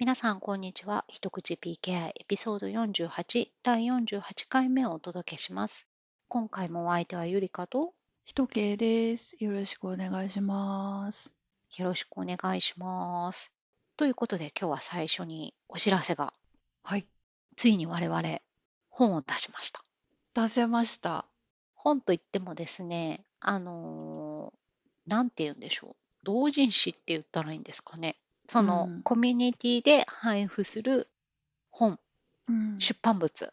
皆さん、こんにちは。一口 PKI エピソード48第48回目をお届けします。今回もお相手はゆりかとひとけいです。よろしくお願いします。よろしくお願いします。ということで今日は最初にお知らせが、はい。ついに我々本を出しました。出せました。本といってもですね、あのーなんて言うんでしょう。同人誌って言ったらいいんですかね。その、うんコミュニティで配布する本、うん出版物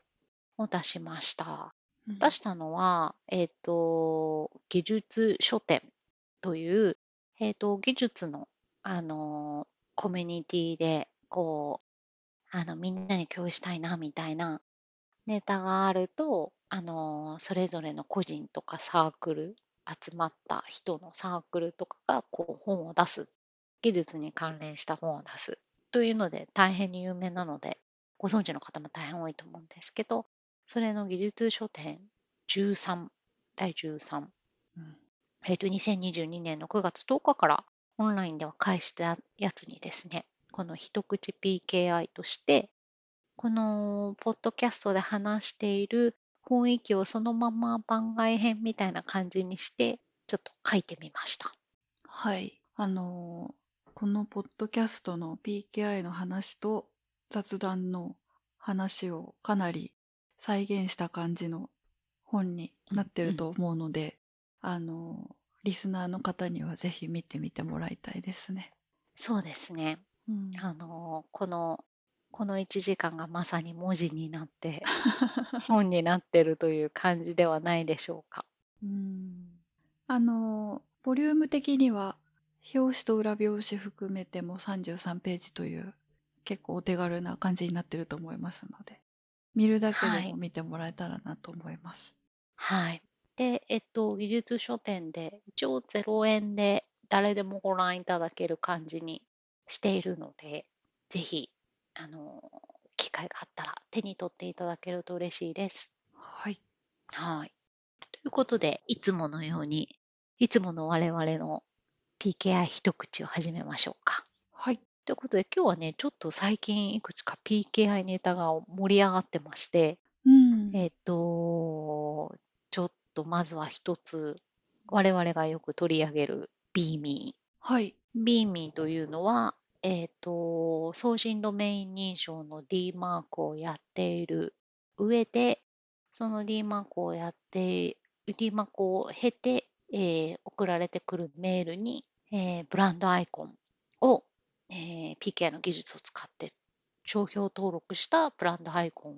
を出しました。うん出したのは、えっ、と、技術書店という、えっ、と、技術の、あの、コミュニティで、こう、あの、みんなに共有したいな、みたいなネタがあると、あの、それぞれの個人とかサークル、集まった人のサークルとかが、こう、本を出す。技術に関連した本を出す。というので、大変に有名なので、ご存知の方も大変多いと思うんですけど、それの技術書店13、第13、うんえっと、2022年の9月10日からオンラインでは開始したやつにですね、この一口 PKI として、このポッドキャストで話している雰囲気をそのまま番外編みたいな感じにして、ちょっと書いてみました。はい。あのーこのポッドキャストの PKI の話と雑談の話をかなり再現した感じの本になってると思うので、あのーリスナーの方にはぜひ見てみてもらいたいですね。そうですね。うんあの、この、この1時間がまさに文字になって、本になってるという感じではないでしょうか。うんあのボリューム的には表紙と裏表紙含めても33ページという結構お手軽な感じになってると思いますので見るだけはいでも見てもらえたらなと思います。はい。で、えっと、技術書店で、一応0円で誰でもご覧いただける感じにしているので、ぜひ、あの、機会があったら手に取っていただけると嬉しいです。はい、はい。ということで、いつものように、いつもの我々の PKI 一口を始めましょうか。はい、ということで、今日はね、ちょっと最近いくつか PKI ネタが盛り上がってまして、うんえっと、ちょっとまずは一つ、我々がよく取り上げる BME。はい、BME というのは、えっと、送信ドメイン認証の D マークをやっている上で、その D マークをやって、D マークを経て、えー送られてくるメールに、えーブランドアイコンを、えー PKI の技術を使って商標登録したブランドアイコンを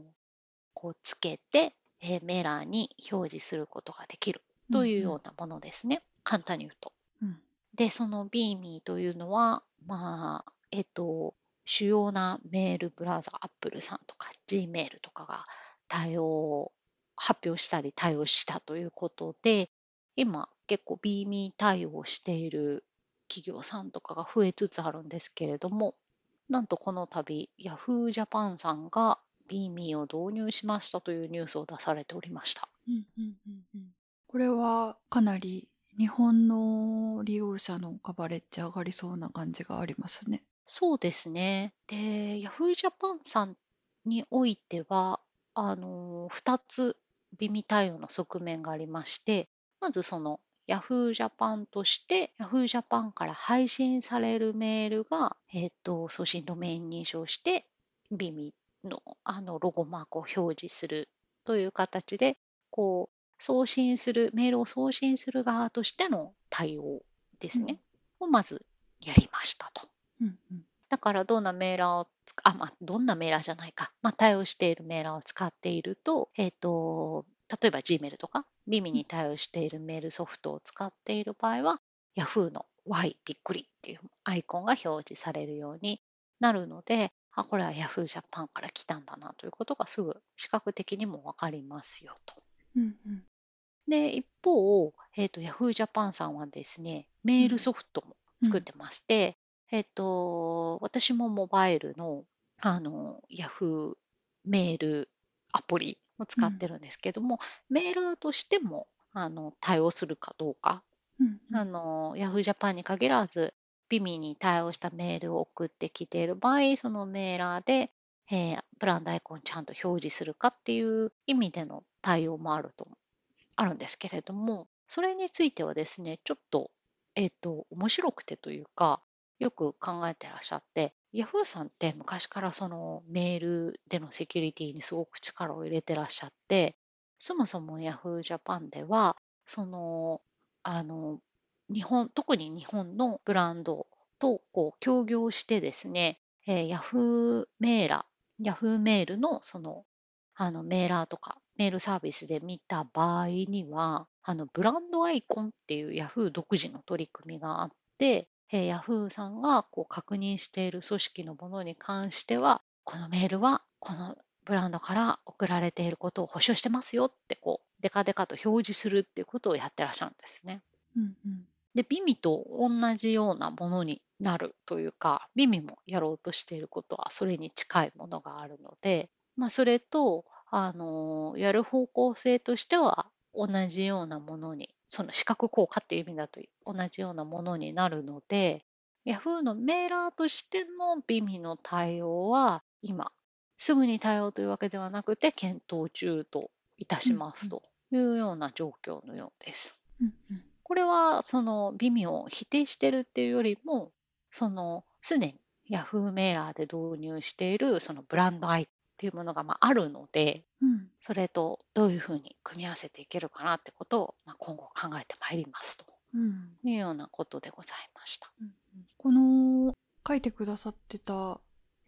こうつけて、えーメーラーに表示することができるというようなものですね。簡単に言うと。うんで、その BME というのは、まあ、えっと、主要なメールブラウザ、Apple さんとか Gmail とかが対応、発表したり対応したということで、今結構 BME 対応している企業さんとかが増えつつあるんですけれども、なんとこの度 Yahoo Japan さんが BME を導入しましたというニュースを出されておりました。うんうんうんうんこれはかなり日本の利用者のカバレッジ上がりそうな感じがありますね。そうですね。で、Yahoo Japan さんにおいては、あの、2つ BMI 対応の側面がありまして、まずその Yahoo Japan として Yahoo Japan から配信されるメールが、えっと、送信ドメイン認証して BMI のあのロゴマークを表示するという形で、こう、送信する、メールを送信する側としての対応ですね。をまずやりましたと。うんうんだからどんなメーラーをあ、まあ、どんなメーラーじゃないか。まあ、対応しているメーラーを使っていると、えっ、と、例えば Gmail とか、耳に対応しているメールソフトを使っている場合は、Yahoo の Y びっくりっていうアイコンが表示されるようになるので、あ、これは Yahoo Japan から来たんだなということがすぐ視覚的にもわかりますよと。うんうん。で、一方、えっ、と、Yahoo Japan さんはですね、メールソフトも作ってまして、えっ、と、私もモバイルの、あの、Yahoo メールアプリを使ってるんですけども、メーラーとしても、あの、対応するかどうか、うんうん。あの、Yahoo Japan に限らず、ビミに対応したメールを送ってきている場合、そのメーラーで、えーブランドアイコンちゃんと表示するかっていう意味での対応もあるとあるんですけれども、それについてはですね、ちょっと、えっ、と、面白くてというか、よく考えてらっしゃって、Yahoo! さんって昔からそのメールでのセキュリティにすごく力を入れてらっしゃって、そもそも Yahoo! Japan では、その、あの、日本、特に日本のブランドとこう協業してですね、えー、Yahoo! メーラー、Yahoo! メールのその、あのメーラーとかメールサービスで見た場合には、あのブランドアイコンっていう Yahoo! 独自の取り組みがあって、えー、Yahoo さんがこう確認している組織のものに関しては、このメールはこのブランドから送られていることを保証してますよってこうデカデカと表示するっていうことをやってらっしゃるんですね。うんうんで、ビミと同じようなものになるというか、ビミもやろうとしていることはそれに近いものがあるので、まあ、それと、あのやる方向性としては同じようなものに、その視覚効果っていう意味だと同じようなものになるので、Yahoo のメーラーとしてのビミの対応は今、すぐに対応というわけではなくて検討中といたしますというような状況のようです。うんうんこれはその微妙を否定してるっていうよりも、そのすでに Yahoo メーラーで導入しているそのブランドアイっていうものがまああるので、うん。それとどういうふうに組み合わせていけるかなってことをまあ今後考えてまいりますと。うん。いうようなことでございました。うん。この書いてくださってた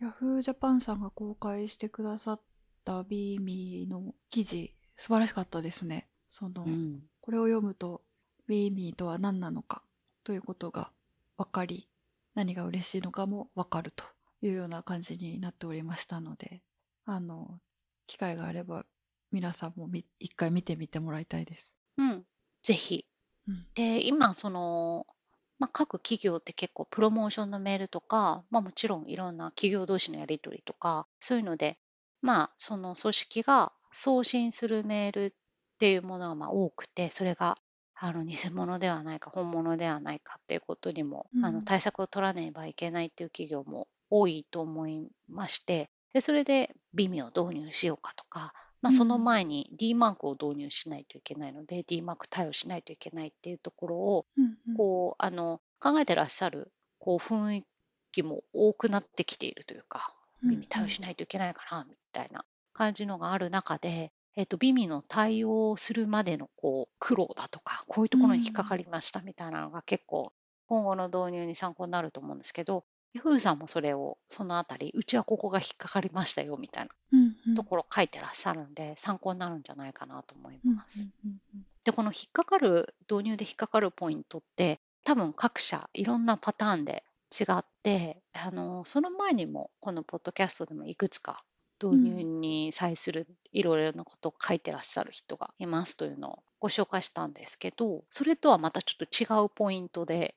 Yahoo! Japan さんが公開してくださったビーミーの記事素晴らしかったですね。その、うん。これを読むとビーミーとは何なのかということが分かり何が嬉しいのかも分かるというような感じになっておりましたのであの機会があれば皆さんもみ一回見てみてもらいたいです。うん、ぜひ。うんで、今、その、まあ、各企業って結構プロモーションのメールとか、まあ、もちろんいろんな企業同士のやり取りとか、そういうので、まあ、その組織が送信するメールっていうものがまあ多くて、それがあの偽物ではないか、本物ではないかっていうことにも、あうんの対策を取らねばいけないっていう企業も多いと思いまして、でそれで微妙を導入しようかとか、まあ、うんその前に D マークを導入しないといけないので、D マーク対応しないといけないっていうところを、うんうん。こう、あの、考えてらっしゃる、こう、雰囲気も多くなってきているというか、うん耳対応しないといけないかな、みたいな感じのがある中で、えっと、耳の対応するまでの、こう、苦労だとか、こういうところに引っかかりましたみたいなのが結構、今後の導入に参考になると思うんですけど、ヤフーさんもそれを、そのあたり、うちはここが引っかかりましたよ、みたいなうんうん。ところ書いてらっしゃるんで、参考になるんじゃないかなと思いうんます。うんうんで、この引っかかる、導入で引っかかるポイントって、多分各社いろんなパターンで違って、あの、その前にも、このポッドキャストでもいくつか導入に際するいろいろなことを書いてらっしゃる人がいますというのをご紹介したんですけど、それとはまたちょっと違うポイントで、うんうん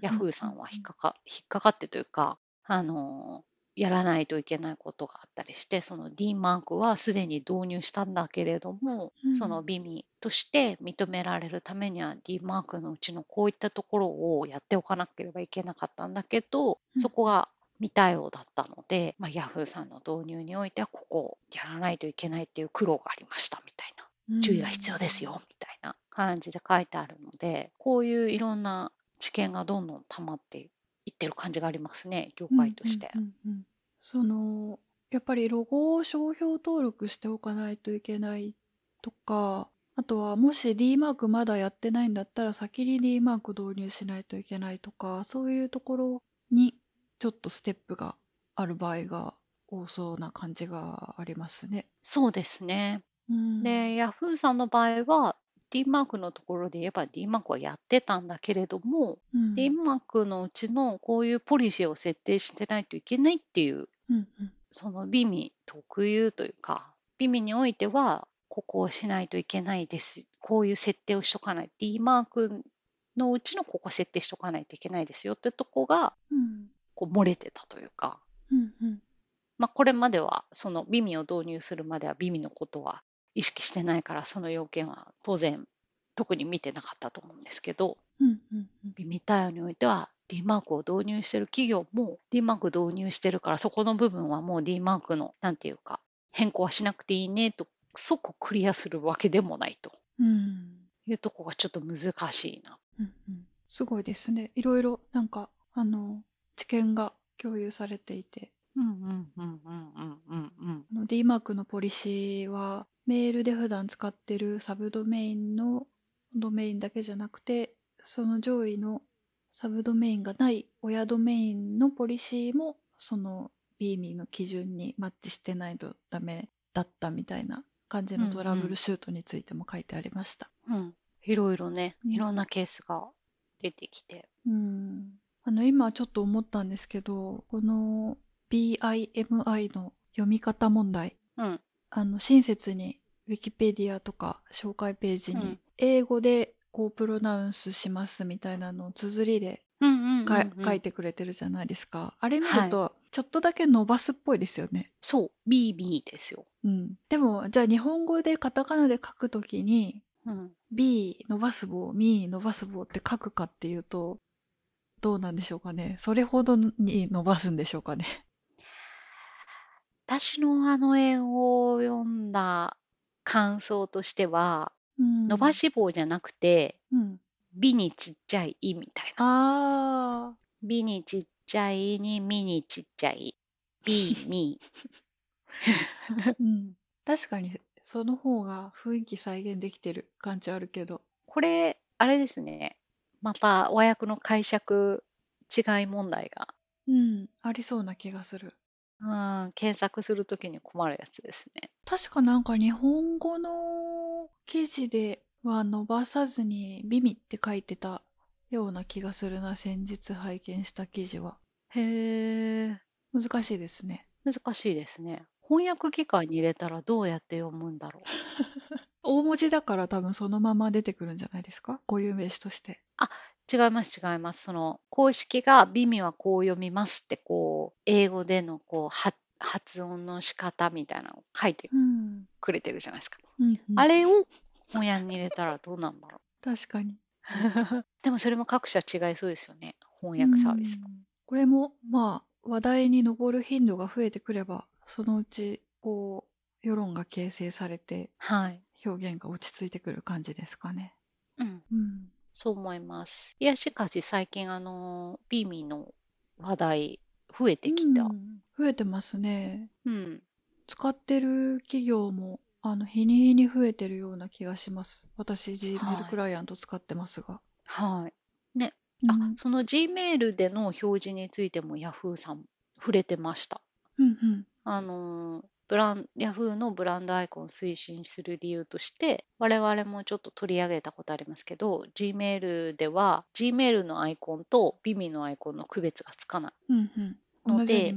ヤフーさんは引っかか、引っかかってというか、あの、やらないといけないことがあったりして、その D マークはすでに導入したんだけれども、うん。そのビミとして認められるためには D マークのうちのこういったところをやっておかなければいけなかったんだけど、うん。そこが未対応だったので、まあ、ヤフーさんの導入においてはここをやらないといけないっていう苦労がありましたみたいな。注意が必要ですよみたいな感じで書いてあるのでこういういろんな知見がどんどん溜まっていってる感じがありますね業界として。うんうんうんうんそのやっぱりロゴを商標登録しておかないといけないとかあとはもし D マークまだやってないんだったら先に D マーク導入しないといけないとかそういうところにちょっとステップがある場合が多そうな感じがありますね。そうですね。うんで、ヤフーさんの場合は D マークのところで言えば D マークはやってたんだけれども、うん。D マークのうちのこういうポリシーを設定してないといけないっていううんうん。そのビミ特有というか、ビミにおいては、ここをしないといけないです。こういう設定をしとかない。D マークのうちのここ設定しとかないといけないですよってとこが、うん。こう漏れてたというか、うんうん。まあ、これまでは、そのビミを導入するまではビミのことは意識してないから、その要件は当然特に見てなかったと思うんですけど、うんうんうんビミ対応においては D マークを導入してる企業も D マーク導入してるからそこの部分はもう D マークのなんていうか変更はしなくていいねと即クリアするわけでもないとうん。いうとこがちょっと難しいな。うんうん。すごいですね。いろいろ、なんか、あの、知見が共有されていて。うんうんうんうんうんうんうん。あの D マークのポリシーは、メールで普段使ってるサブドメインのドメインだけじゃなくて、その上位のサブドメインがない親ドメインのポリシーも、その BMI の基準にマッチしてないとダメだったみたいな感じのトラブルシュートについても書いてありました。うん、いろいろね、うんいろんなケースが出てきて。うん。あの、今ちょっと思ったんですけど、この BIMI の読み方問題、うん、あの、親切に Wikipedia とか紹介ページにうん英語でこうプロナウンスしますみたいなのを綴りで書いてくれてるじゃないですか。あれ見ると、ちょっとだけ伸ばすっぽいですよね。そう、BB ですよ。うん。でも、じゃあ日本語でカタカナで書くときに、うん、B 伸ばす棒、ミ伸ばす棒って書くかっていうと、どうなんでしょうかね。それほどに伸ばすんでしょうかね。私のあの英語を読んだ感想としては、うん伸ばし棒じゃなくて、うん。B にちっちゃいいみたいな。あ B にちっちゃいにミにちっちゃい。B に。ー。うん。確かに、その方が雰囲気再現できてる感じあるけど。これ、あれですね。また和訳の解釈違い問題が、うん。ありそうな気がする。うん、検索するときに困るやつですね。確かなんか日本語の記事では伸ばさずに「美味」って書いてたような気がするな先日拝見した記事はへえ、難しいですね難しいですね。翻訳機械に入れたらどうやって読むんだろう。大文字だから多分そのまま出てくるんじゃないですか？固有名詞として違います違います。その公式が美味はこう読みますってこう英語でのこうは発音の仕方みたいなのを書いてうん、くれてるじゃないですか。うんうんあれを翻訳に入れたらどうなんだろ確かにう。でもそれも各社違いそうですよね。翻訳サービス。うんこれもまあ話題に上る頻度が増えてくればそのうちこう世論が形成されてはい。表現が落ち着いてくる感じですかねうん。うんそう思います。いや、しかし最近あの、ビーミーの話題増えてきた。うん増えてますねうん。使ってる企業もあの日に日に増えてるような気がします私は Gmail いクライアント使ってますが、はい。ね。あうん、その Gmail での表示についても Yahoo さん触れてました。うんうんあのーブラン Yahoo のブランドアイコンを推進する理由として我々もちょっと取り上げたことありますけど Gmail では Gmail のアイコンと Bimi のアイコンの区別がつかないうんうん。ので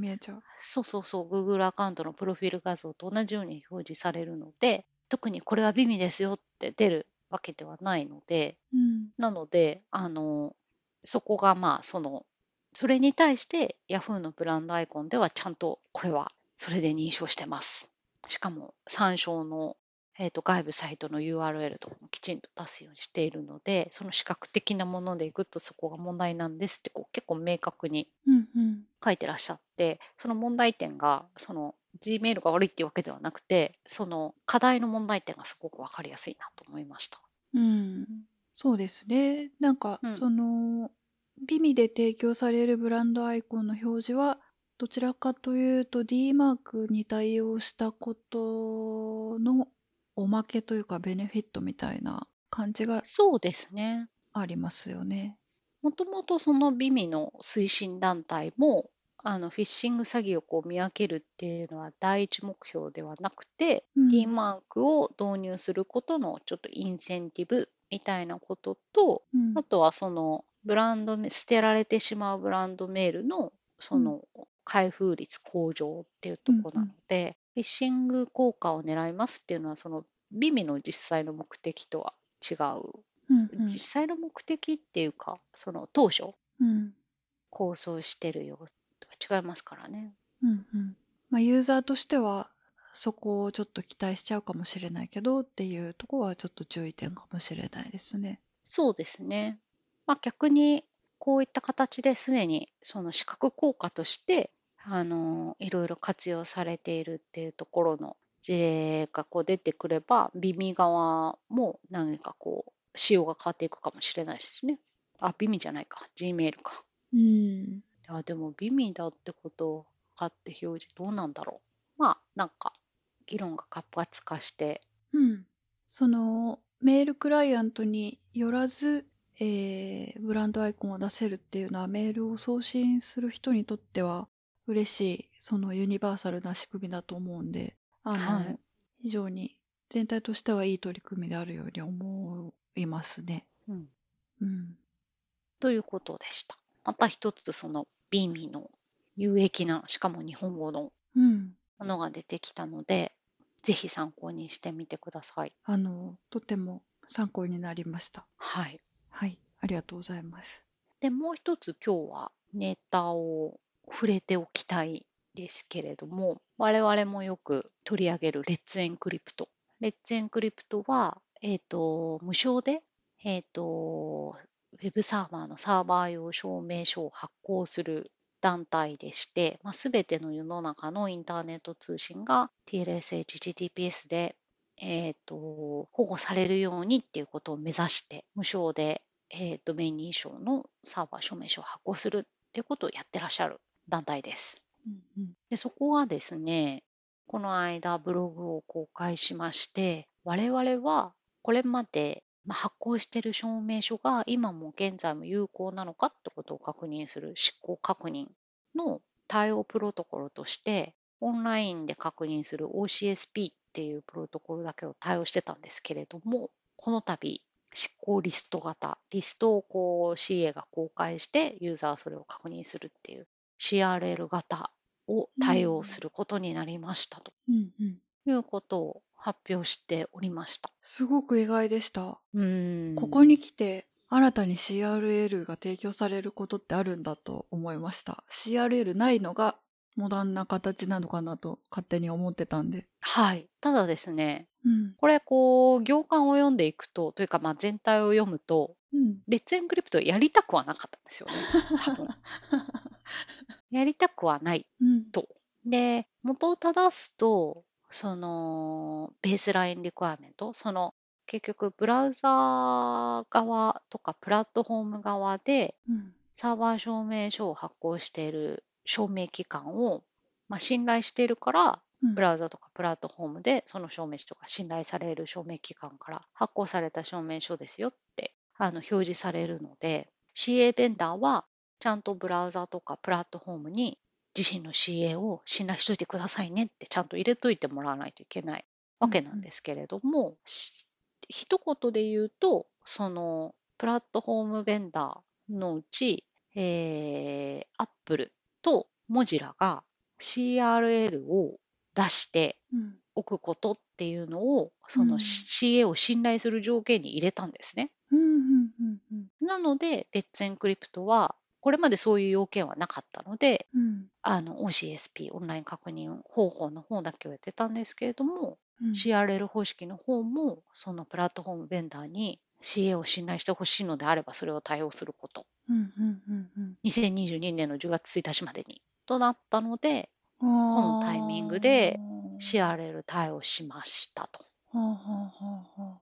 そうそうそう Google アカウントのプロフィール画像と同じように表示されるので特にこれは Bimi ですよって出るわけではないのでうん。なのであのそこがまあそのそれに対して Yahoo のブランドアイコンではちゃんとこれはそれで認証してます。しかも参照の、えー、と外部サイトの URL とかもきちんと出すようにしているのでその視覚的なものでいくとそこが問題なんですってこう結構明確にうんうん書いてらっしゃってその問題点がその Gmail が悪いっていうわけではなくてその課題の問題点がすごく分かりやすいなと思いました。うんそうですねなんか、うんそのビミで提供されるブランドアイコンの表示はどちらかというと D マークに対応したことのおまけというかベネフィットみたいな感じがそうですね。ありますよね。もともとそのビミの推進団体もあのフィッシング詐欺をこう見分けるっていうのは第一目標ではなくて、うん D マークを導入することのちょっとインセンティブみたいなこととうんあとはそのブランドメ捨てられてしまうブランドメールのその開封率向上っていうところなので、フィッシング効果を狙いますっていうのはそのビミの実際の目的とは違ううんうん実際の目的っていうかその当初うん構想してるよとは違いますからね。うんうんまあ、ユーザーとしてはそこをちょっと期待しちゃうかもしれないけどっていうところはちょっと注意点かもしれないですね。そうですね。まあ逆にこういった形ですでにその視覚効果としてあのいろいろ活用されているっていうところの事例がこう出てくればビミ側も何かこう仕様が変わっていくかもしれないですね。あ、ビミじゃないか。Gmail か。うん。いや、でもビミだってことあって表示どうなんだろう。まあ、なんか議論が活発化して。うん。そのメールクライアントによらず、えーブランドアイコンを出せるっていうのはメールを送信する人にとっては嬉しいそのユニバーサルな仕組みだと思うんであの、はい非常に全体としてはいい取り組みであるように思いますね。うん、うん。ということでした。また一つそのビミの有益な、しかも日本語のうん。ものが出てきたので、ぜひ参考にしてみてください。あのとても参考になりました。はい。はい。ありがとうございます。で、もう一つ今日はネタを触れておきたいですけれども、我々もよく取り上げる Let's Encrypt。Let's Encrypt は、えっ、と、無償で、えっ、と、ウェブサーバーのサーバー用証明書を発行する団体でして、まあ、全ての世の中のインターネット通信が TLS、HTTPS で、えっ、と、保護されるようにっていうことを目指して、無償でえー、ドメイン認証のサーバー証明書を発行するっていうことをやってらっしゃる団体です。うんうん。でそこはですね、この間ブログを公開しまして、我々はこれまでまあ発行している証明書が今も現在も有効なのかってことを確認する執行確認の対応プロトコルとして、オンラインで確認する OCSP っていうプロトコルだけを対応してたんですけれども、この度、執行リスト型、リストをこう CA が公開して、ユーザーはそれを確認するっていう CRL 型を対応することになりましたと。いうことを発表しておりました。すごく意外でした。うーんここに来て新たに CRL が提供されることってあるんだと思いました。CRL ないのがモダンな形なのかなと勝手に思ってたんで。はい。ただですね、うん。これこう行間を読んでいくと、というかまあ全体を読むと、うん。レッツエンクリプトやりたくはなかったんですよね。多分 やりたくはないうん。と。で、元を正すと、そのベースラインリクエアメント、その結局ブラウザー側とかプラットフォーム側でうん。サーバー証明書を発行している証明機関を、まあ、信頼しているから、うんブラウザとかプラットフォームでその証明書とか信頼される証明機関から発行された証明書ですよってあの表示されるので CA ベンダーはちゃんとブラウザとかプラットフォームに自身の CA を信頼しといてくださいねってちゃんと入れといてもらわないといけないわけなんですけれども、し一言で言うとそのプラットフォームベンダーのうち、えー、Apple と Mozilla が CRL を出してうん。おくことっていうのをそのうん CA を信頼する条件に入れたんですね。うん。うん。うん。うん。なので、レッツエンクリプトはこれまでそういう要件はなかったので、うん。あの OCSP、オンライン確認方法の方だけをやってたんですけれども、うん。CRL 方式の方もそのプラットフォームベンダーに CA を信頼してほしいのであればそれを対応すること。うん。うん。うん。うん。2022年の10月1日までにとなったので、ここのタイミングで CRL 対応しましたと。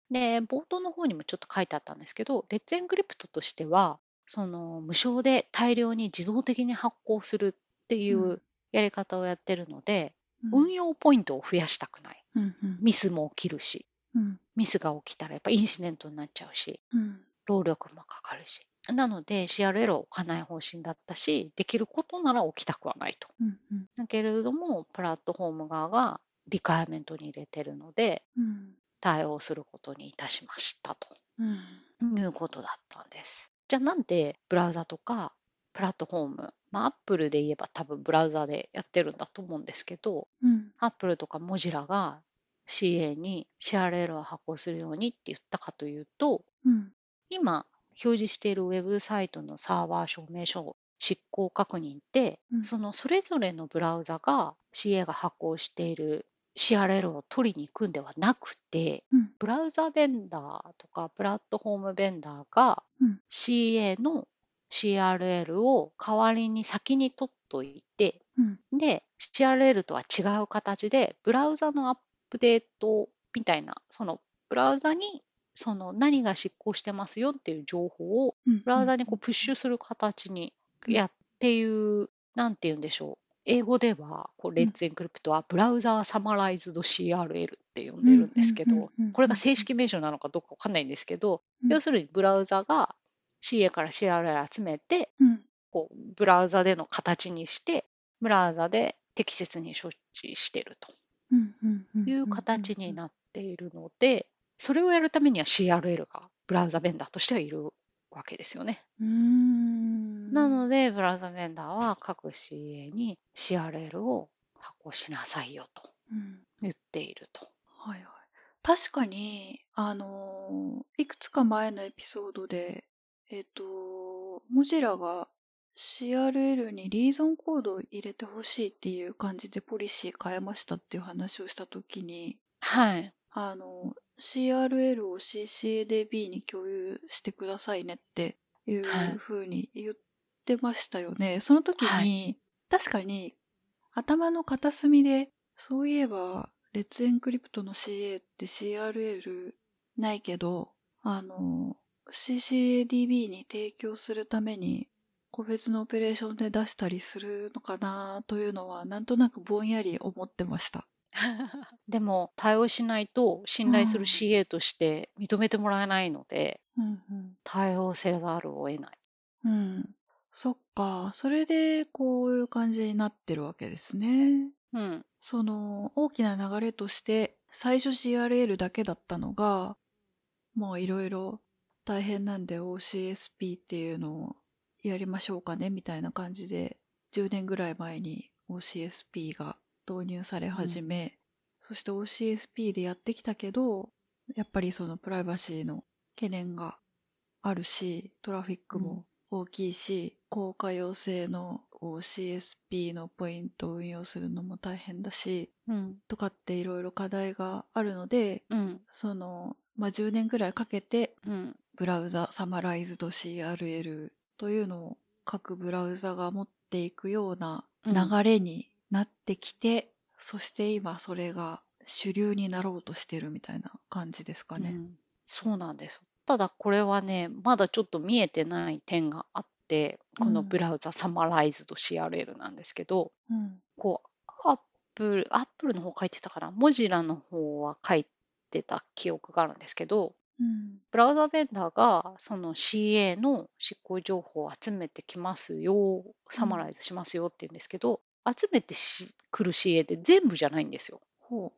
で、冒頭の方にもちょっと書いてあったんですけど、レッツエンクリプトとしては、その無償で大量に自動的に発行するっていううんやり方をやってるので、うん運用ポイントを増やしたくない。うんうんミスも起きるし、うんミスが起きたらやっぱインシデントになっちゃうし、うん労力もかかるし。なので CRL を置かない方針だったし、できることなら置きたくはないと。うんうんだけれども、プラットフォーム側がリクエアメントに入れてるので、うん対応することにいたしましたと。うんいうことだったんです。じゃあなんでブラウザとかプラットフォーム、まあ、Apple で言えば多分ブラウザでやってるんだと思うんですけど、うん、Apple とか Mozilla が CA に CRL を発行するようにって言ったかというと、うん、今表示しているウェブサイトのサーバー証明書執行確認って、うん。そのそれぞれのブラウザが CA が発行している CRL を取りに行くんではなくて、うんブラウザベンダーとかプラットフォームベンダーがうん CA の CRL を代わりに先に取っといて、うん。で、CRL とは違う形で、ブラウザのアップデートみたいな、そのブラウザにその何が執行してますよっていう情報をうん。ブラウザにこうプッシュする形にうんやっていう、なんて言うんでしょう。英語では、こうレッツエンクリプトはブラウザーサマライズド CRL って呼んでるんですけどこれが正式名称なのかどうかわかんないんですけど、うん要するにブラウザが CA から CRL 集めて、うん。こうブラウザでの形にして、ブラウザで適切に処置してると。いう形になっているので、それをやるためには CRL がブラウザベンダーとしてはいるわけですよね。なので、ブラウザベンダーは各 CA に CRL を発行しなさいよとうん。言っていると。はいはい。確かに、あのーいくつか前のエピソードで、えっ、と、モジラが CRL にリーゾンコードを入れてほしいっていう感じでポリシー変えましたっていう話をしたときに、はい。あの、CRL を CCADB に共有してくださいねっていうはい風に言ってましたよね。その時に、は確かに頭の片隅で、そういえば、レッツエンクリプトの CA って CRL ないけど、あの、CCADB に提供するために個別のオペレーションで出したりするのかなというのはなんとなくぼんやり思ってました。でも、対応しないと信頼するうん CA として認めてもらえないので、うん対応せざるを得ない。うん。うん。そっか。それでこういう感じになってるわけですね。うん。その大きな流れとして最初 CRL だけだったのがもういろいろ大変なんで OCSP っていうのをやりましょうかねみたいな感じで10年ぐらい前に OCSP が導入され始め、そして OCSP でやってきたけどやっぱりそのプライバシーの懸念があるしトラフィックも大きいし、高可用性の OCSP のポイントを運用するのも大変だしうん。とかっていろいろ課題があるのでうん。その、まあ、10年ぐらいかけてうん。ブラウザサマライズド CRL というのを各ブラウザが持っていくような流れになってきて、そして今それが主流になろうとしてるみたいな感じですかね。うん。そうなんです。ただこれはね、まだちょっと見えてない点があって、このうん。 Browser Summarized CRL なんですけど、うん。こう、アップル、アップルの方書いてたかな、モジラの方は書いてた記憶があるんですけど、うん。ブラウザベンダーがその CA の執行情報を集めてきますよ、サマライズしますよって言うんですけど、集めてしくる CA って全部じゃないんですよ。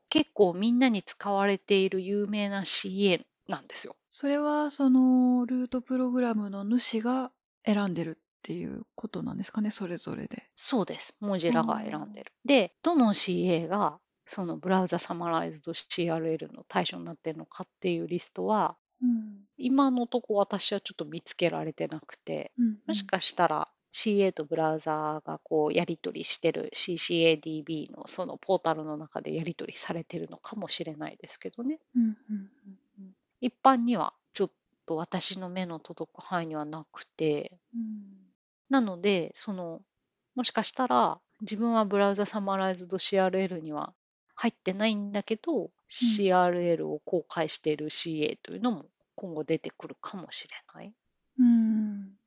結構みんなに使われている有名な CA なんですよ。それはそのルートプログラムの主が選んでるっていうことなんですかねそれぞれで。そうです。モジラが選んでる。で、どの CA がそのブラウザサマライズド CRL の対象になってるのかっていうリストは、うん今のとこ私はちょっと見つけられてなくて、うんもしかしたら CA とブラウザがこうやり取りしてる CCADB のそのポータルの中でやり取りされてるのかもしれないですけどね。うんうんうん一般にはちょっと私の目の届く範囲にはなくて、うん。なので、その、もしかしたら自分はブラウザサマライズド CRL には入ってないんだけど、CRL を公開している CA というのも今後出てくるかもしれない。うん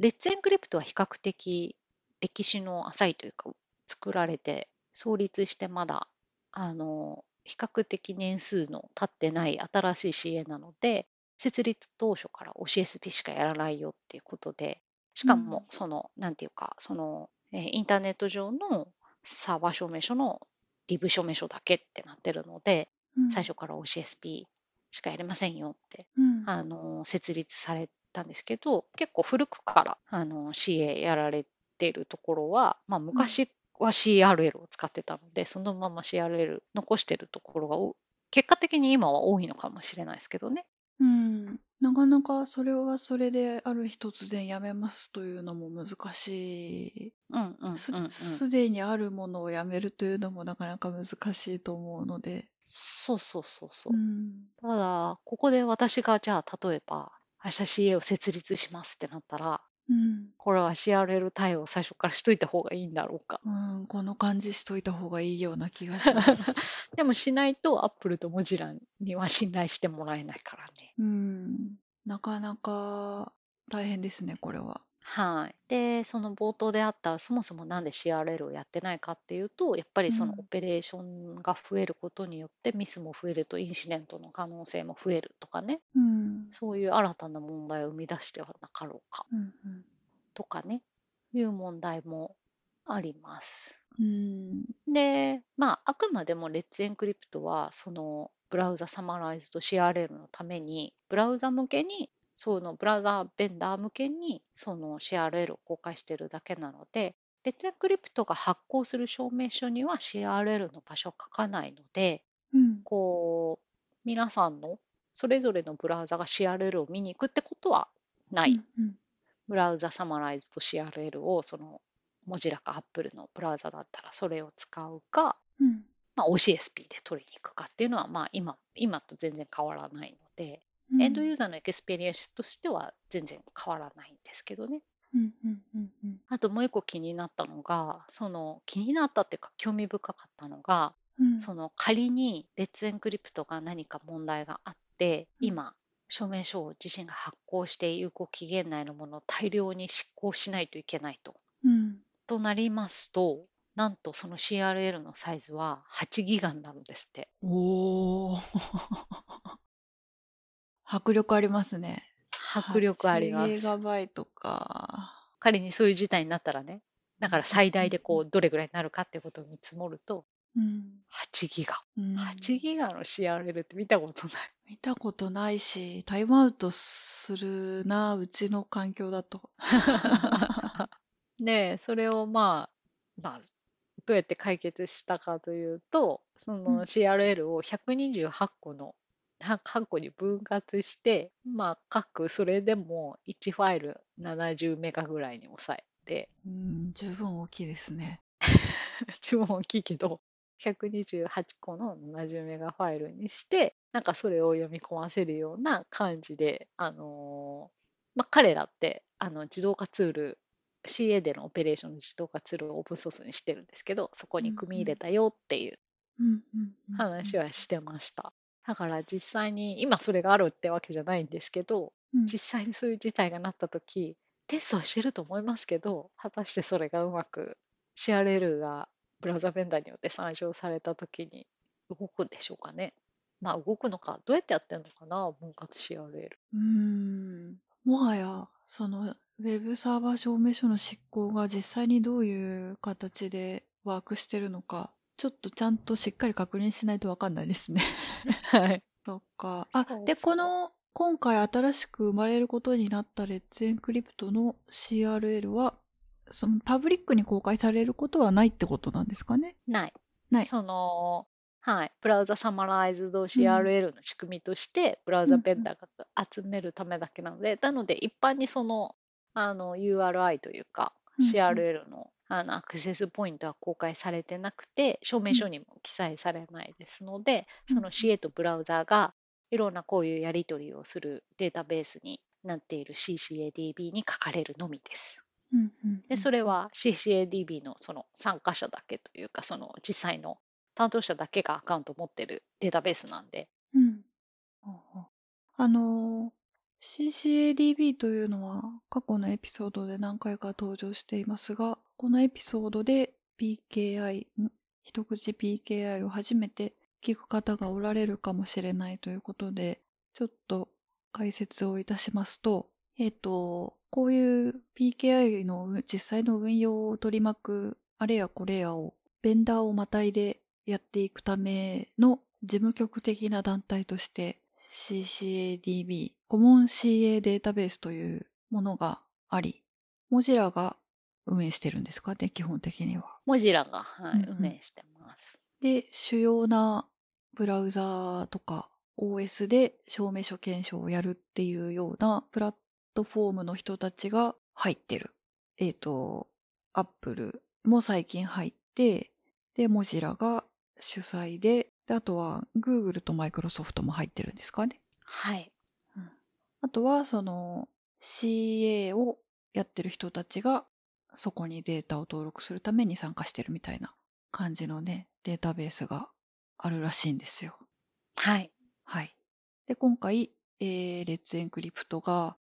レッツエンクリプトは比較的歴史の浅いというか、作られて創立してまだ、あの、比較的年数の経ってない新しい CA なので、設立当初から OCSP しかやらないよっていうことで、しかうん。も、その、なんていうか、その、えーインターネット上のサーバー証明書の DIV 証明書だけってなってるので、うん。最初から OCSP しかやれませんよってうんあの設立されたんですけど結構古くからあの CA やられているところは、まあ、昔は CRL を使ってたので、そのまま CRL 残してるところがお結果的に今は多いのかもしれないですけどね。うん、なかなかそれはそれである日突然やめますというのも難しうんうんうん、い。すうん。すでにあるものをやめるというのもなかなか難しいと思うので。そうそうそうそう。うん。ただ、ここで私がじゃあ例えば、明日 CA を設立しますってなったら、うん。これは CRL 対応最初からしといた方がいいんだろうか。うん、この感じしといた方がいいような気がします。でもしないと Apple と Mozilla には信頼してもらえないからね。うん。なかなか大変ですね、これは。はい。で、その冒頭であった、そもそもなんで CRL をやってないかっていうと、やっぱりそのうんオペレーションが増えることによってミスも増えるとインシデントの可能性も増えるとかね、うん。そういう新たな問題を生み出してはなかろうかうんうんとかね、いう問題もあります。うん。で、まあ、あくまでもレッツエンクリプトは、そのブラウザサマライズと CRL のために、ブラウザ向けに、そのブラウザベンダー向けに、その CRL を公開しているだけなので、レッツエンクリプトが発行する証明書には CRL の場所を書かないので、うん。こう、皆さんのそれぞれのブラウザが CRL を見に行くってことはない。うんブラウザサマライズと CRL をそのモジラかアップルのブラウザだったらそれを使うか、うん。まあ、OCSP で取りに行くかっていうのはまあ今今と全然変わらないので、うん。エンドユーザーのエクスペリエンスとしては全然変わらないんですけどね。うんうんうんうんあともう一個気になったのがその気になったっていうか興味深かったのがうん。その仮に Let's Encrypt が何か問題があってうん今証明書を自身が発行して有効期限内のものを大量に失効しないといけないと。うん。となりますとなんとその CRL のサイズは8ギガになるんですって。おお。迫力ありますね。迫力ありま8ギす。ガバイトか。仮にそういう事態になったらねだから最大でこうどれぐらいになるかってことを見積もるとうん。8ギガうん8ギガの CRL って見たことない見たことないし、タイムアウトするな、うちの環境だと。でそれをまあまあどうやって解決したかというとそうんの CRL を128個の8個に分割してまあ各それでも1ファイル70メガぐらいに抑えてうん、十分大きいですね。注文大きいけど128個の70メガファイルにしてなんかそれを読み込ませるような感じであのーまあ彼らってあの自動化ツール CA でのオペレーションの自動化ツールをオープンソースにしてるんですけどそこに組み入れたよっていううんうんうん話はしてました。だから実際に今それがあるってわけじゃないんですけどうん。実際にそういう事態がなった時テストはしてると思いますけど果たしてそれがうまく CRL がブラウザベンダーによって参照された時に動くんでしょうかね。まあ動くのかどうやってやってんのかな分割 CRL うん。もはやそのウェブサーバー証明書の執行が実際にどういう形でワークしてるのかちょっとちゃんとしっかり確認しないとわかんないですね。はい。そっか。あでこの今回新しく生まれることになったレッツエンクリプトの CRL はそのパブリックに公開されることはないってことなんですかね？ない。ない。そのはい。ブラウザサマライズド CRL の仕組みとして、ブラウザベンダーが集めるためだけなので、なので一般にそのあの URI というかうんうん。CRL のあのアクセスポイントは公開されてなくて証明書にも記載されないですので、うんその CA とブラウザがいろんなこういうやり取りをするデータベースになっている CCADB に書かれるのみです。うんうんうんでそれは CCADB のその参加者だけというかその実際の担当者だけがアカウントを持ってるデータベースなんで。うん。あのー、CCADB というのは過去のエピソードで何回か登場していますが、このエピソードで PKI、一口 PKI を初めて聞く方がおられるかもしれないということで、ちょっと解説をいたしますと、えっ、と、こういう PKI の実際の運用を取り巻くあれやこれやをベンダーをまたいでやっていくための事務局的な団体として CCADB、コモン CA データベースというものがあり、モジラが運営してるんですか？ね、基本的には。モジラが、はいうんうん運営してます。で、主要なブラウザーとか OS で証明書検証をやるっていうようなプラットフォームの人たちが入ってる。えっ、と、Apple も最近入って、で、モジラが主催で、であとは Google と Microsoft も入ってるんですかね？はい。あとは、その CA をやってる人たちがそこにデータを登録するために参加してるみたいな感じのね、データベースがあるらしいんですよ。はい。はい。で、今回、えー、レッツエンクリプトが、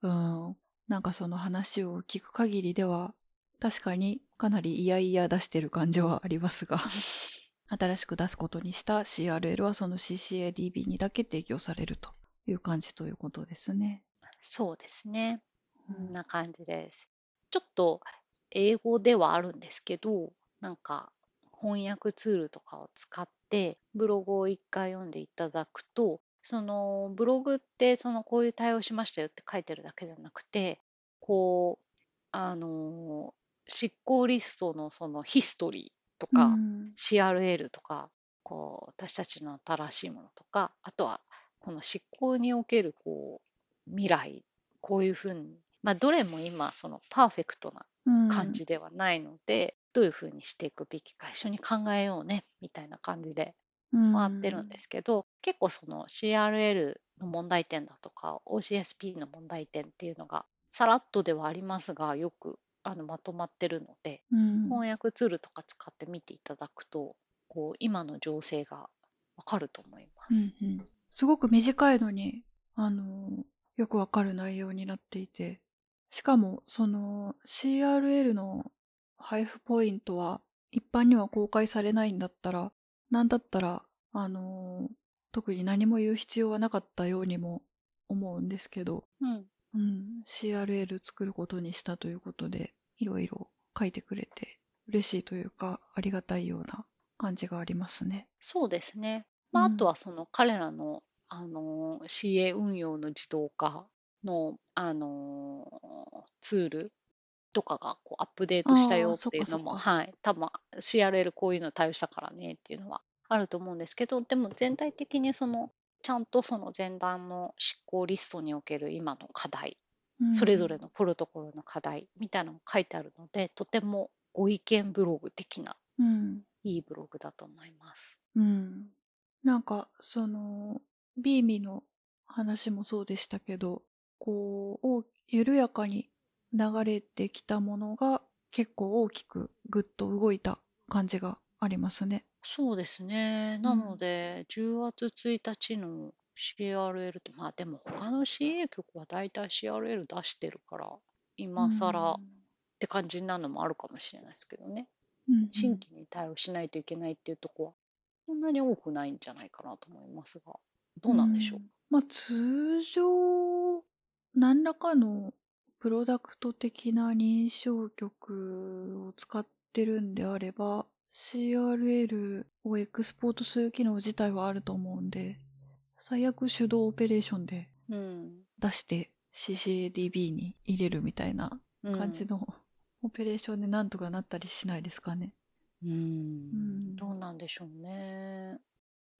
うん、なんかその話を聞く限りでは、確かにかなり嫌々出してる感じはありますが、新しく出すことにした CRL はその CCADB にだけ提供されるという感じということですね。そうですね。こんな感じです。ちょっと英語ではあるんですけど、なんか翻訳ツールとかを使ってブログを一回読んでいただくと、そのブログってそのこういう対応しましたよって書いてるだけじゃなくて、こう、あの執行リストのそのヒストリーとか、うん、CRL とかこう私たちの新しいものとかあとはこの執行におけるこう未来こういうふうに、まあ、どれも今そのパーフェクトな感じではないので、どういうふうにしていくべきか一緒に考えようねみたいな感じで回ってるんですけど、結構その CRL の問題点だとか OCSP の問題点っていうのがさらっとではありますがよくあのまとまってるのでうん、翻訳ツールとか使って見ていただくとこう今の情勢がわかると思います。うんうん。すごく短いのに、あの、よくわかる内容になっていて、しかも、その CRL の配布ポイントは一般には公開されないんだったら、なんだったら、あの、特に何も言う必要はなかったようにも思うんですけど、うん、うん、CRL 作ることにしたということで、いろいろ書いてくれて、嬉しいというか、ありがたいような感じがありますね。そうですね。まあ、うんあとはその彼らの、あの CA 運用の自動化の、あのツールとかがこうアップデートしたよっていうのも、そっかそっはい、多分 CRL こういうの対応したからねっていうのはあると思うんですけど、でも全体的にそのちゃんとその前段の執行リストにおける今の課題それぞれのプロトコルの課題みたいなのも書いてあるので、とてもご意見ブログ的なうん、いいブログだと思います。うん。なんか、その、ビーミの話もそうでしたけど、こう、お緩やかに流れてきたものが結構大きくぐっと動いた感じがありますね。そうですね。なので、10月1日の CRL って、まあでも他の CA 局は大体 CRL 出してるから、今更って感じなのもあるかもしれないですけどね。うん、新規に対応しないといけないっていうとこは、そんなに多くないんじゃないかなと思いますが、どうなんでしょう。んまあ通常、何らかのプロダクト的な認証局を使ってるんであれば、CRL をエクスポートする機能自体はあると思うんで、最悪手動オペレーションでうん。出して CCADB に入れるみたいなうん感じのオペレーションでなんとかなったりしないですかね。うんんどうなんでしょうね。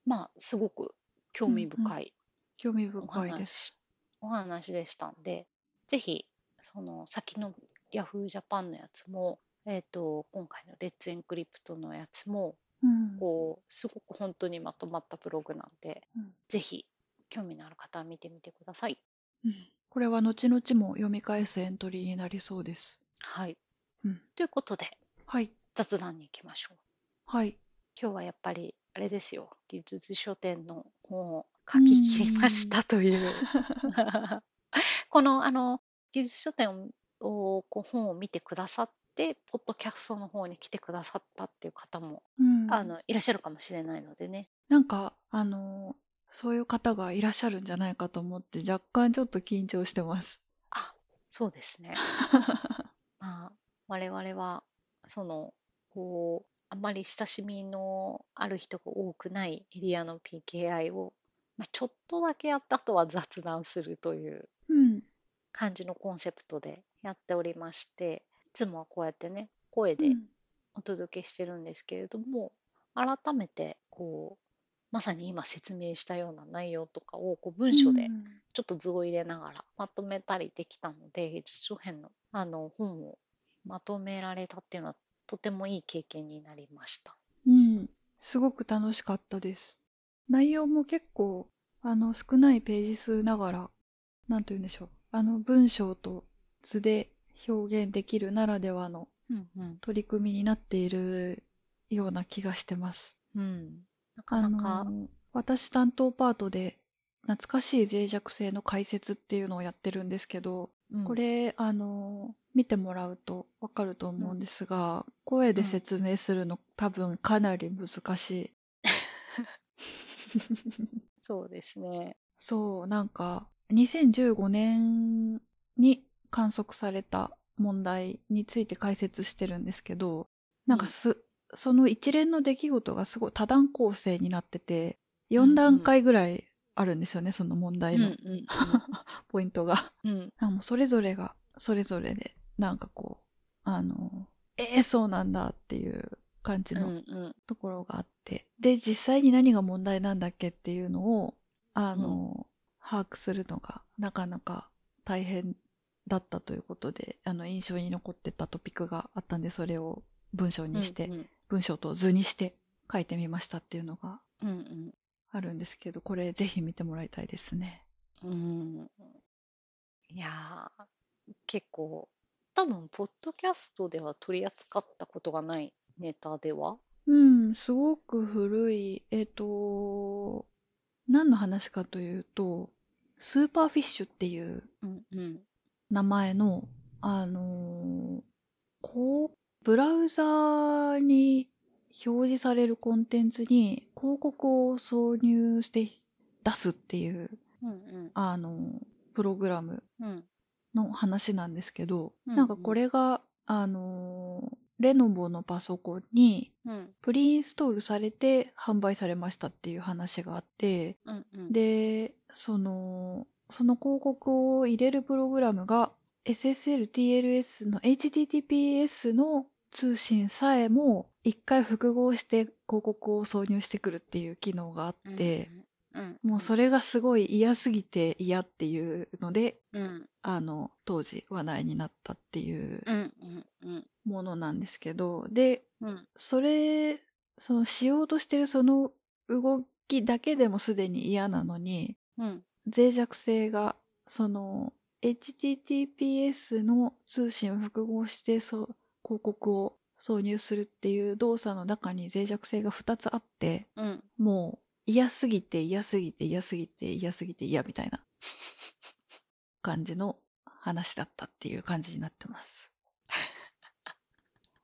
まあ、すごく興味深い興味お深い話,、です。お話でしたんで、ぜひ、その先の Yahoo Japan のやつも、えっ、と、今回のレッツエンクリプトのやつも、うん。こう、すごく本当にまとまったブログなんで、うんぜひ、興味のある方は見てみてください。うんこれは後々も読み返すエントリーになりそうです。はい。うんということで、はい。雑談に行きましょう。はい。今日はやっぱり、あれですよ、技術書店の本を書き切りましたという。この、あの、技術書店を、こう本を見てくださって、ポッドキャストの方に来てくださったっていう方も、うん、あの、いらっしゃるかもしれないのでね。なんか、あの、そういう方がいらっしゃるんじゃないかと思って若干ちょっと緊張してます。あ、そうですね。まあ、我々は、その、こう、あまり親しみのある人が多くないエリアの PKI を、まあ、ちょっとだけやった後は雑談するといううん。感じのコンセプトでやっておりまして、いつもはこうやってね、声でうんお届けしてるんですけれども、改めて、こう、まさに今説明したような内容とかをこう文章でうんちょっと図を入れながらまとめたりできたので、技術書編のあの本をまとめられたっていうのはとてもいい経験になりました。うん。すごく楽しかったです。内容も結構、あの、少ないページ数ながら、なんて言うんでしょう。あの、文章と図で表現できるならではのうんうん取り組みになっているような気がしてます。うん。なかなか、あの私担当パートで懐かしい脆弱性の解説っていうのをやってるんですけど、うんこれあの見てもらうとわかると思うんですが、声で説明するの多分かなり難しい。そうですね。そうなんか2015年に観測された問題について解説してるんですけどなんかす、その一連の出来事がすごい多段構成になってて4段階ぐらいあるんですよね、その問題のうん ポイントが。うんうん。なんかもうそれぞれがそれぞれでなんかこうあのえー、そうなんだっていう感じうんのうん。ところがあって、で実際に何が問題なんだっけっていうのをあの、把握するのがなかなか大変だったということであの印象に残ってたトピックがあったんでそれを文章にして、うん文章と図にして書いてみましたっていうのがうんあるんですけどこれぜひ見てもらいたいですね。うんうん。いやー、結構、多分、ポッドキャストでは取り扱ったことがないネタでは？うん、すごく古い、えっ、と、何の話かというと、 Superfish っていううんうん。名前の、あのーこう、ブラウザに表示されるコンテンツに広告を挿入して出すっていう、うんあのプログラムうん。うんの話なんですけど、うんうんなんかこれが、あのーレノボのパソコンにうんプリインストールされて販売されましたっていう話があって、うんうん。で、その、その広告を入れるプログラムが SSL、TLS の HTTPS の通信さえも一回複合して広告を挿入してくるっていう機能があって、うん、もうそれがすごい嫌すぎて嫌っていうので、うん。あの、当時話題になったっていうものなんですけど、で、うん。それ、そのしようとしてるその動きだけでもすでに嫌なのに、うん。脆弱性が、その、HTTPS の通信を複合して、そう、広告を挿入するっていう動作の中に脆弱性が2つあって、うん。もう嫌すぎて嫌すぎて嫌すぎて嫌すぎて嫌みたいな感じの話だったっていう感じになってます。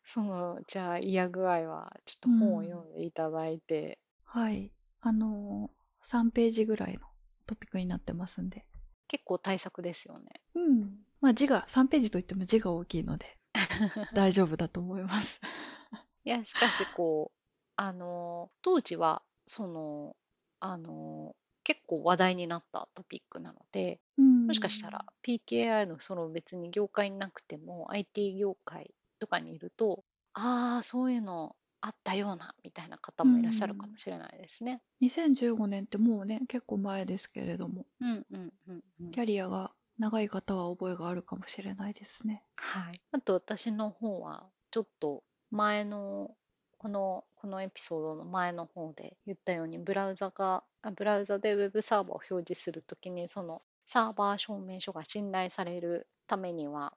そのじゃあ嫌具合はちょっと本を読んでいただいて、はい。あのー、3ページぐらいのトピックになってますんで。結構対策ですよね。うん。まあ字が、3ページといっても字が大きいので 大丈夫だと思います。いやしかしこうあの当時はそのあの結構話題になったトピックなのでうんもしかしたら PKI のその別に業界になくても IT 業界とかにいるとああそういうのあったようなみたいな方もいらっしゃるかもしれないですね。2015年ってもうね、結構前ですけれども、うんうんうんうんキャリアが長い方は覚えがあるかもしれないですね。はい、あと私の方はちょっと前のこのこのエピソードの前の方で言ったようにブラウザがあブラウザでウェブサーバーを表示するときにそのサーバー証明書が信頼されるためには、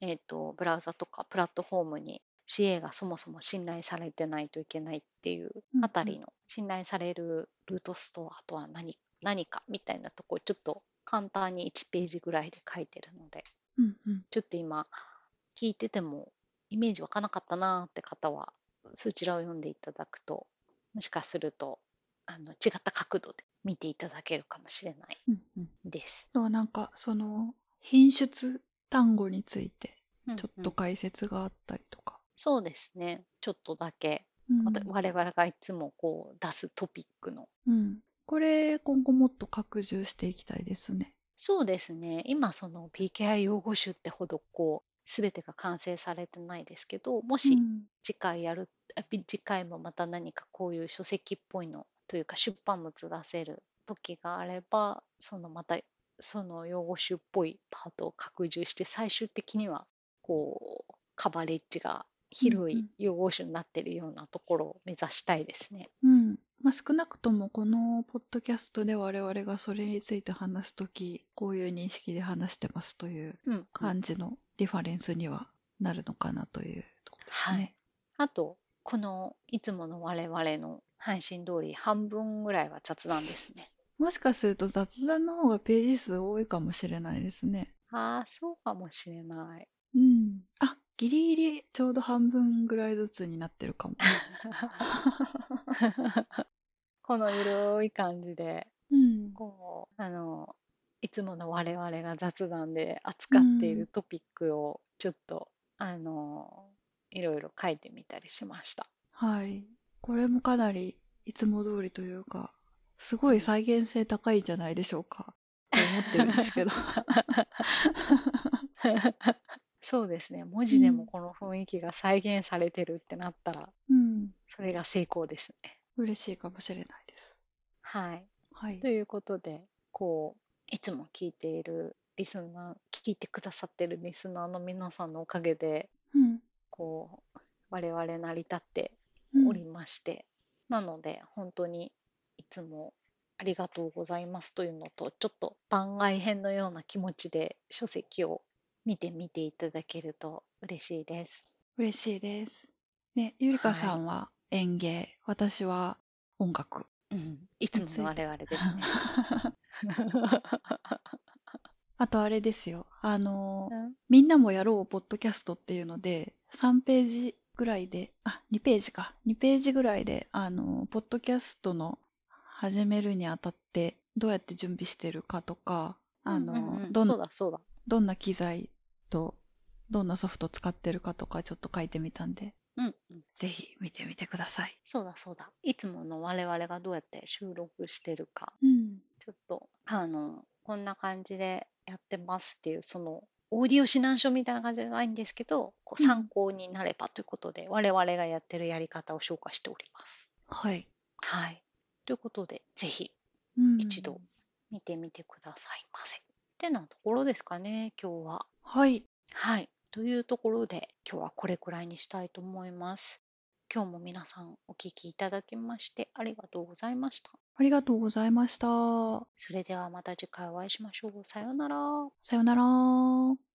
えー、とブラウザとかプラットフォームに CA がそもそも信頼されてないといけないっていうあたりの信頼されるルートストアとは何何かみたいなところちょっと簡単に1ページぐらいで書いてるのでうんうん。ちょっと今聞いててもイメージ湧かなかったなーって方はそちらを読んでいただくともしかするとあの違った角度で見ていただけるかもしれないうんうん。です。あとはなんか、その、品質単語について、ちょっとうん解説があったりとか。そうですねちょっとだけ、うん我々がいつもこう出すトピックのうん。これ、今後もっと拡充していきたいですね。そうですね今その PKI 用語集ってほどこう全てが完成されてないですけどもしうん次回やるあび次回もまた何かこういう書籍っぽいのというか出版物出せる時があればそのまたその用語集っぽいパートを拡充して最終的にはこうカバレッジが広いうんうん用語集になってるようなところを目指したいですね。うん。まあ、少なくともこのポッドキャストで我々がそれについて話すとき、こういう認識で話してますといううん、感じのリファレンスにはなるのかなというところですね。あと、このいつもの我々の配信通り半分ぐらいは雑談ですね。もしかすると雑談の方がページ数多いかもしれないですね。ああ、そうかもしれない。うん。あ、ギリギリちょうど半分ぐらいずつになってるかも。このゆるい感じで、うん。こう、あの、いつもの我々が雑談で扱っているトピックをちょっと、あの、いろいろ書いてみたりしました。はい。これもかなりいつも通りというか、すごい再現性高いんじゃないでしょうか。と思ってるんですけど。そうですね。文字でもこの雰囲気が再現されてるってなったら、うん。それが成功ですね。嬉しいかもしれないです。はい。はいと。いうことで、こう、いつも聞いているリスナー、聞いてくださってるリスナーの皆さんのおかげで、うん。こう、我々成り立ってうんおりまして、なので、本当にいつもありがとうございますというのと、ちょっと番外編のような気持ちで書籍を見てみていただけると嬉しいです。嬉しいです。ね、ゆりかさんは園芸、私は音楽。うん、いつもの我々ですね。あとあれですよ。あの、うんみんなもやろうポッドキャストっていうので、3ページぐらいで、あ、2ページか。2ページぐらいで、あの、ポッドキャストの始めるにあたって、どうやって準備してるかとか、あの、うんうんうんどん。どんな機材と、どんなソフト使ってるかとかちょっと書いてみたんで、うんうん。ぜひ見てみてください。そうだそうだ。いつもの我々がどうやって収録してるか、うん。ちょっと、あの、こんな感じでやってますっていう、その、オーディオ指南書みたいな感じじゃないんですけど、参考になればということで、我々がやってるやり方を紹介しております。はい。はい。ということで、ぜひうん一度見てみてくださいませ。ってなところですかね、今日は。はい。はい。というところで、今日はこれくらいにしたいと思います。今日も皆さんお聞きいただきましてありがとうございました。ありがとうございました。それではまた次回お会いしましょう。さようなら。さよなら。